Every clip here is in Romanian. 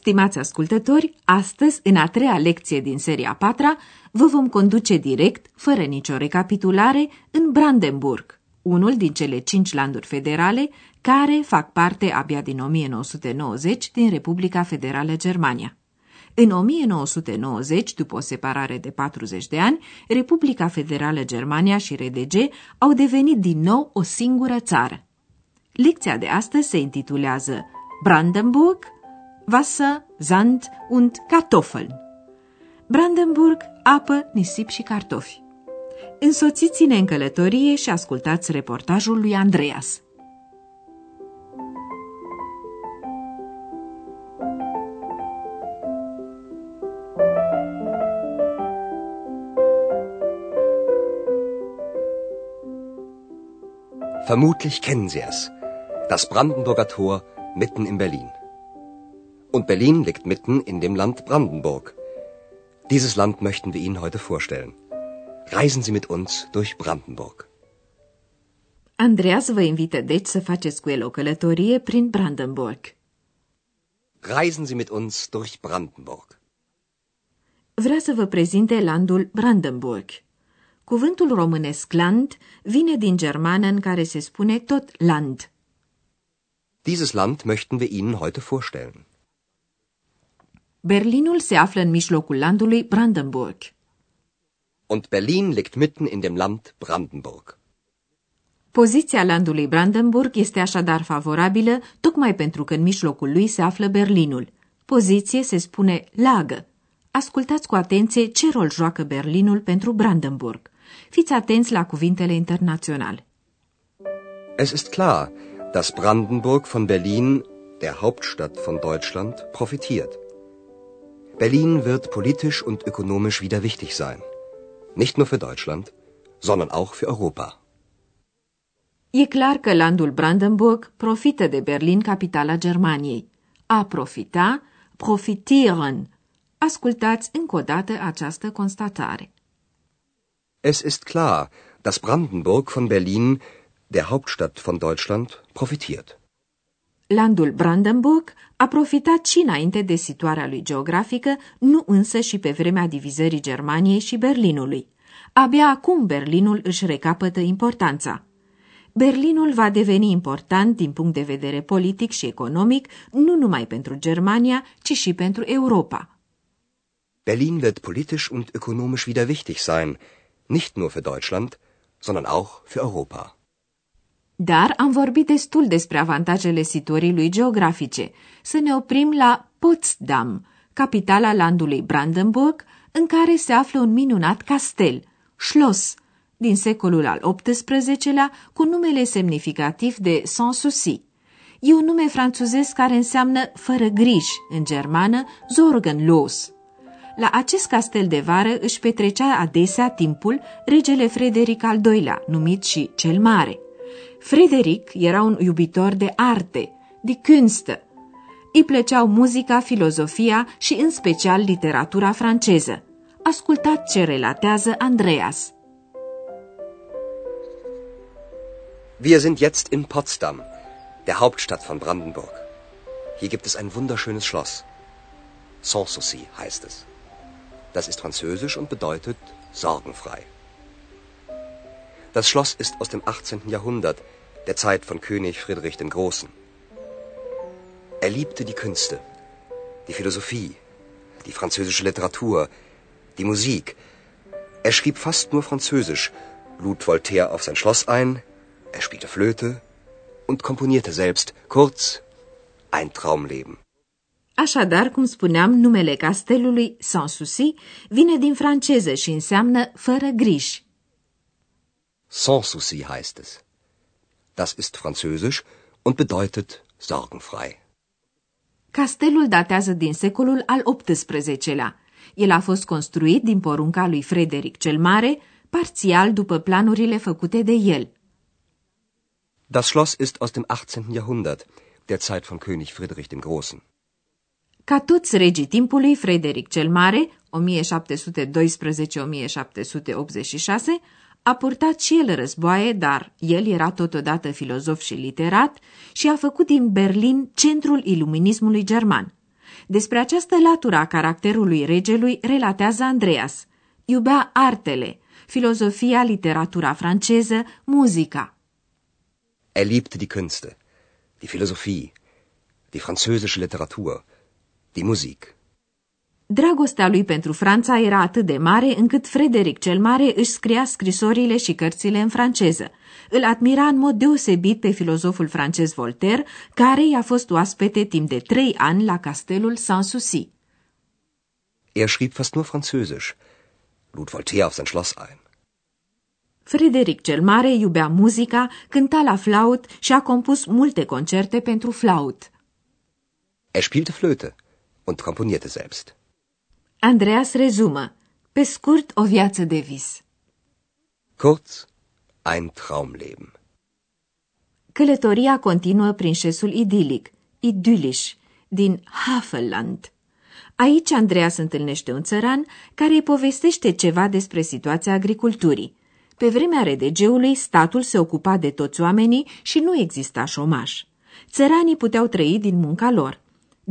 Stimați ascultători, astăzi, în a treia lecție din seria patra, vă vom conduce direct, fără nicio recapitulare, în Brandenburg, unul din cele cinci landuri federale care fac parte abia din 1990 din Republica Federală Germania. În 1990, după o separare de 40 de ani, Republica Federală Germania și RDG au devenit din nou o singură țară. Lecția de astăzi se intitulează Brandenburg, Wasser, Sand und Kartoffeln. Brandenburg, apă, nisip și cartofi. Însoțiți-ne în călătorie și ascultați reportajul lui Andreas. Vermutlich kennen Sie es. Das Brandenburger Tor mitten in Berlin. Und Berlin liegt mitten in dem Land Brandenburg. Dieses Land möchten wir Ihnen heute vorstellen. Reisen Sie mit uns durch Brandenburg. Andreas vă invită deci să faceți cu el o călătorie prin Brandenburg. Reisen Sie mit uns durch Brandenburg. Vrea să vă prezinte landul Brandenburg. Cuvântul românesc land vine din germană în care se spune tot land. Dieses Land möchten wir Ihnen heute vorstellen. Berlinul se află în mijlocul landului Brandenburg. Und Berlin liegt mitten in dem Land Brandenburg. Poziția landului Brandenburg este așadar favorabilă, tocmai pentru că în mijlocul lui se află Berlinul. Poziție se spune lagă. Ascultați cu atenție ce rol joacă Berlinul pentru Brandenburg. Fiți atenți la cuvintele internaționale. Es ist klar, dass Brandenburg von Berlin, der Hauptstadt von Deutschland, profitiert. Berlin wird politisch und ökonomisch wieder wichtig sein. Nicht nur für Deutschland, sondern auch für Europa. E clar că landul Brandenburg profită de Berlin, capitala Germaniei. A profita, profitieren. Ascultați încă o dată această constatare. Es ist klar, dass Brandenburg von Berlin, der Hauptstadt von Deutschland, profitiert. Landul Brandenburg a profitat și înainte de situarea lui geografică, nu însă și pe vremea divizării Germaniei și Berlinului. Abia acum Berlinul își recapătă importanța. Berlinul va deveni important din punct de vedere politic și economic, nu numai pentru Germania, ci și pentru Europa. Berlin wird politisch und ökonomisch wieder wichtig sein, nicht nur für Deutschland, sondern auch für Europa. Dar am vorbit destul despre avantajele situării lui geografice. Să ne oprim la Potsdam, capitala landului Brandenburg, în care se află un minunat castel, Schloss, din secolul al XVIII-lea, cu numele semnificativ de Sanssouci. E un nume franțuzesc care înseamnă fără griji, în germană, Sorgenlos. La acest castel de vară își petrecea adesea timpul regele Frederic al II-lea, numit și cel Mare. Frederic era un iubitor de arte, de Künste. Îi plăceau muzica, filozofia și în special literatura franceză. Ascultați ce relatează Andreas. Wir sind jetzt in Potsdam, der Hauptstadt von Brandenburg. Hier gibt es ein wunderschönes Schloss. Sanssouci heißt es. Das ist französisch und bedeutet sorgenfrei. Das Schloss ist aus dem 18. Jahrhundert, der Zeit von König Friedrich dem Großen. Er liebte die Künste, die Philosophie, die französische Literatur, die Musik. Er schrieb fast nur Französisch, lud Voltaire auf sein Schloss ein, er spielte Flöte und komponierte selbst. Kurz, ein Traumleben. Așadar, cum spuneam, numele castelului Sanssouci vine din franceză și înseamnă fără griji. Sanssouci heißt es. Das ist französisch und bedeutet sorgenfrei. Castelul datează din secolul al XVIII-lea. El a fost construit din porunca lui Frederic cel Mare parțial după planurile făcute de el. Das Schloss ist aus dem 18. Jahrhundert, der Zeit von König Friedrich dem Großen. Ca toți regii timpului, Frederic cel Mare, 1712-1786, a purtat și el războaie, dar el era totodată filozof și literat și a făcut din Berlin centrul iluminismului german. Despre această latură a caracterului regelui relatează Andreas. Iubea artele, filozofia, literatura franceză, muzica. Er liebte die Künste, die Philosophie, die französische Literatur, die Musik. Dragostea lui pentru Franța era atât de mare încât Frederic cel Mare își scria scrisorile și cărțile în franceză. Îl admira în mod deosebit pe filozoful francez Voltaire, care i-a fost oaspete timp de trei ani la castelul Sanssouci. Er schrieb fast nur Französisch, lud Voltaire auf sein Schloss ein. Frederic cel Mare iubea muzica, cânta la flaut și a compus multe concerte pentru flaut. Er spielte Flöte und komponierte selbst. Andreas rezumă. Pe scurt, o viață de vis. Kurz, ein Traumleben. Călătoria continuă prin șesul idilic, idylisch, din Havelland. Aici Andreas întâlnește un țăran care îi povestește ceva despre situația agriculturii. Pe vremea redegeului, statul se ocupa de toți oamenii și nu exista șomaș. Țăranii puteau trăi din munca lor.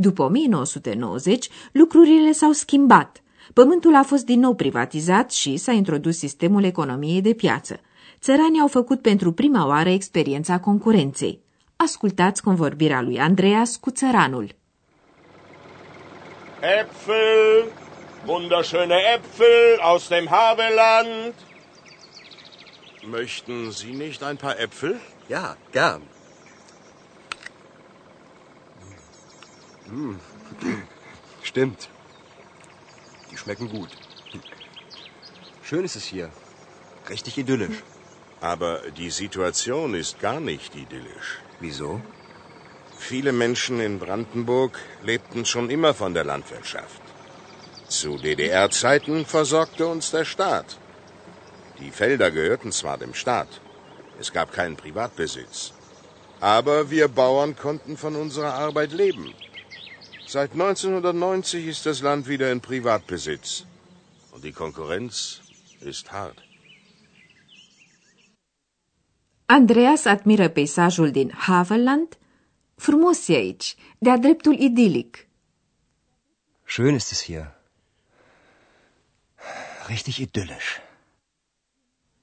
După 1990, lucrurile s-au schimbat. Pământul a fost din nou privatizat și s-a introdus sistemul economiei de piață. Țăranii au făcut pentru prima oară experiența concurenței. Ascultați convorbirea lui Andreas cu țăranul. Äpfel, wunderschöne Äpfel aus dem Havelland. Möchten Sie nicht ein paar Äpfel? Ja, gern. Hm. Stimmt. Die schmecken gut. Schön ist es hier. Richtig idyllisch. Aber die Situation ist gar nicht idyllisch. Wieso? Viele Menschen in Brandenburg lebten schon immer von der Landwirtschaft. Zu DDR-Zeiten versorgte uns der Staat. Die Felder gehörten zwar dem Staat, es gab keinen Privatbesitz, aber wir Bauern konnten von unserer Arbeit leben. Seit 1990 ist das Land wieder in Privatbesitz. Und die Konkurrenz ist hart. Andreas admiră peisajul din Havelland. Frumos e aici, de-a dreptul idilic. Schön ist es hier. Richtig idyllisch.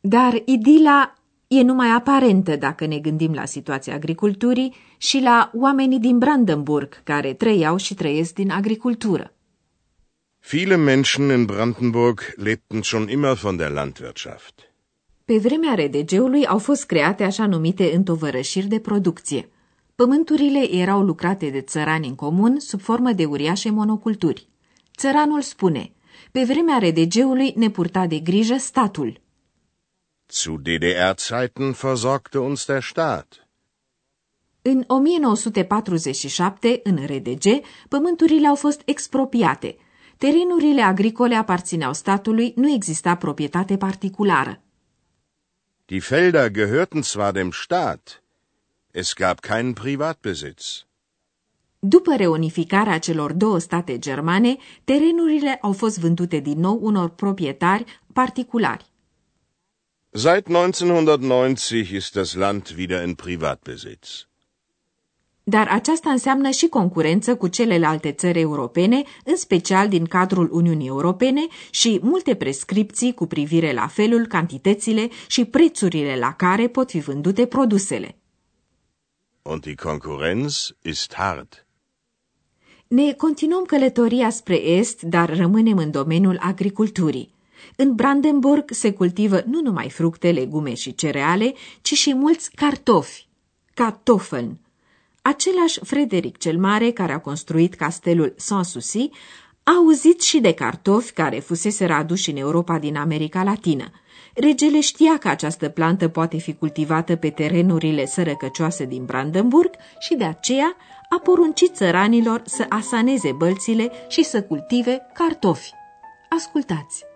Dar idila e numai aparentă dacă ne gândim la situația agriculturii și la oamenii din Brandenburg care trăiau și trăiesc din agricultură. Viele Menschen in Brandenburg lebten schon immer von der Landwirtschaft. Pe vremea redegeului au fost create așa numite întovărășiri de producție. Pământurile erau lucrate de țărani în comun sub formă de uriașe monoculturi. Țăranul spune, pe vremea redegeului ne purta de grijă statul. Zu DDR-Zeiten versorgte uns der Staat. În 1947, în RDG, pământurile au fost expropiate. Terenurile agricole aparțineau statului, nu exista proprietate particulară. Die Felder gehörten zwar dem Staat, es gab keinen Privatbesitz. După reunificarea celor două state germane, terenurile au fost vândute din nou unor proprietari particulari. Seit 1990 ist das Land wieder in Privatbesitz. Dar aceasta înseamnă și concurență cu celelalte țări europene, în special din cadrul Uniunii Europene, și multe prescripții cu privire la felul, cantitățile și prețurile la care pot fi vândute produsele. Und die Konkurrenz ist hart. Ne continuăm călătoria spre est, dar rămânem în domeniul agriculturii. În Brandenburg se cultivă nu numai fructe, legume și cereale, ci și mulți cartofi, kartoffeln. Același Frederic cel Mare, care a construit castelul Sanssouci, a auzit și de cartofi care fusese aduși în Europa din America Latină. Regele știa că această plantă poate fi cultivată pe terenurile sărăcăcioase din Brandenburg și de aceea a poruncit țăranilor să asaneze bălțile și să cultive cartofi. Ascultați!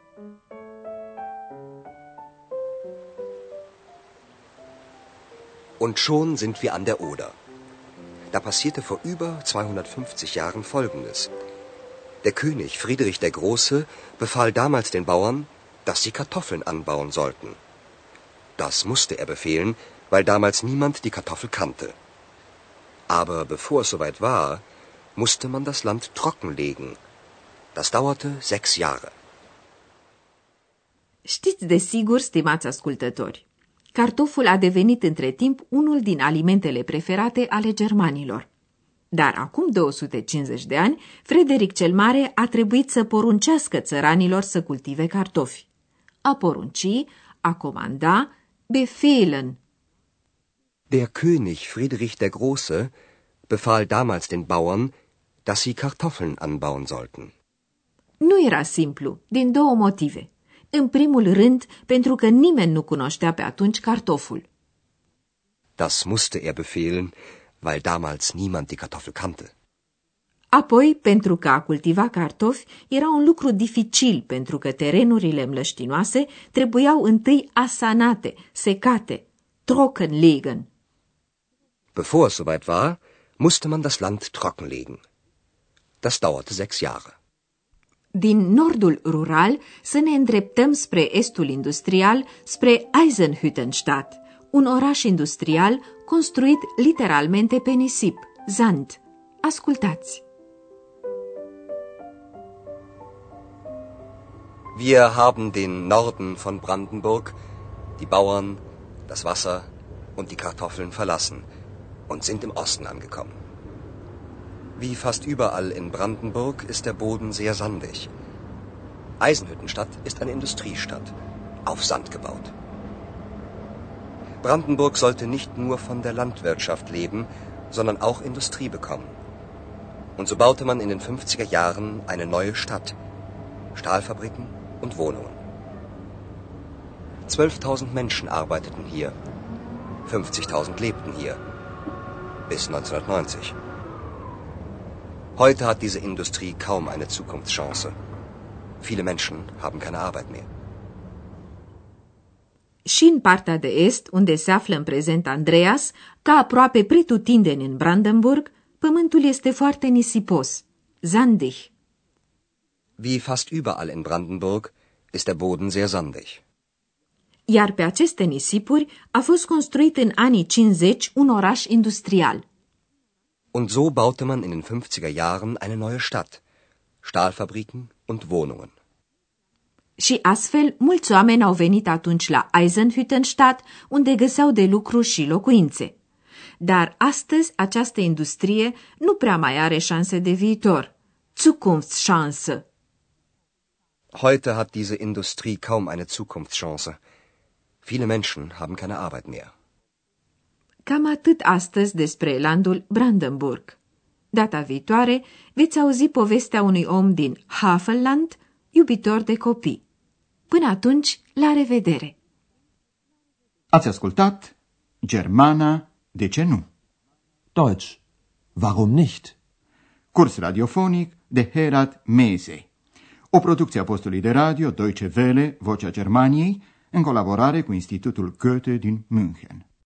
Und schon sind wir an der Oder. Da passierte vor über 250 Jahren Folgendes. Der König Friedrich der Große befahl damals den Bauern, dass sie Kartoffeln anbauen sollten. Das musste er befehlen, weil damals niemand die Kartoffel kannte. Aber bevor es soweit war, musste man das Land trockenlegen. Das dauerte sechs Jahre. Știți de sigur, stimați ascultători, cartoful a devenit între timp unul din alimentele preferate ale germanilor. Dar acum 250 de ani, Frederic cel Mare a trebuit să poruncească țăranilor să cultive cartofi. A porunci, a comanda, befehlen. Der König Friedrich der Große befahl damals den Bauern, dass sie Kartoffeln anbauen sollten. Nu era simplu, din două motive. În primul rând, pentru că nimeni nu cunoștea pe atunci cartoful. Das musste er befehlen, weil damals niemand die Kartoffel kannte. Apoi, pentru că a cultiva cartofi era un lucru dificil, pentru că terenurile mlăștinoase trebuiau întâi asanate, secate, trockenlegen. Bevor es soweit war, musste man das Land trockenlegen. Das dauerte sechs Jahre. Din nordul rural să ne îndreptăm spre estul industrial, spre Eisenhüttenstadt, un oraș industrial construit literalmente pe nisip, Zand. Ascultați! Wir haben den Norden von Brandenburg, die Bauern, das Wasser und die Kartoffeln verlassen und sind im Osten angekommen. Wie fast überall in Brandenburg ist der Boden sehr sandig. Eisenhüttenstadt ist eine Industriestadt, auf Sand gebaut. Brandenburg sollte nicht nur von der Landwirtschaft leben, sondern auch Industrie bekommen. Und so baute man in den 50er Jahren eine neue Stadt, Stahlfabriken und Wohnungen. 12.000 Menschen arbeiteten hier, 50.000 lebten hier, bis 1990. Heute hat diese Industrie kaum eine Zukunftschance. Viele Menschen haben keine Arbeit mehr. Și în partea de est, unde se află în prezent Andreas, ca aproape pretutindeni în Brandenburg, pământul este foarte nisipos, zandig. Wie fast überall in Brandenburg ist der Boden sehr sandig. Iar pe aceste nisipuri a fost construit în anii 50 un oraș industrial. Und so baute man in den 50er Jahren eine neue Stadt, Stahlfabriken und Wohnungen. Și astfel, mulți oameni au venit atunci la Eisenhüttenstadt, unde găseau de lucru și locuințe. Dar astăzi această industrie nu prea mai are șanse de viitor. Zukunftschance. Heute hat diese Industrie kaum eine Zukunftschance. Viele Menschen haben keine Arbeit mehr. Cam atât astăzi despre landul Brandenburg. Data viitoare veți auzi povestea unui om din Havelland, iubitor de copii. Până atunci, la revedere! Ați ascultat Germana, de ce nu? Deutsch. Warum nicht? Curs radiofonic de Herat Mese. O producție a postului de radio Deutsche Welle, Vocea Germaniei, în colaborare cu Institutul Goethe din München.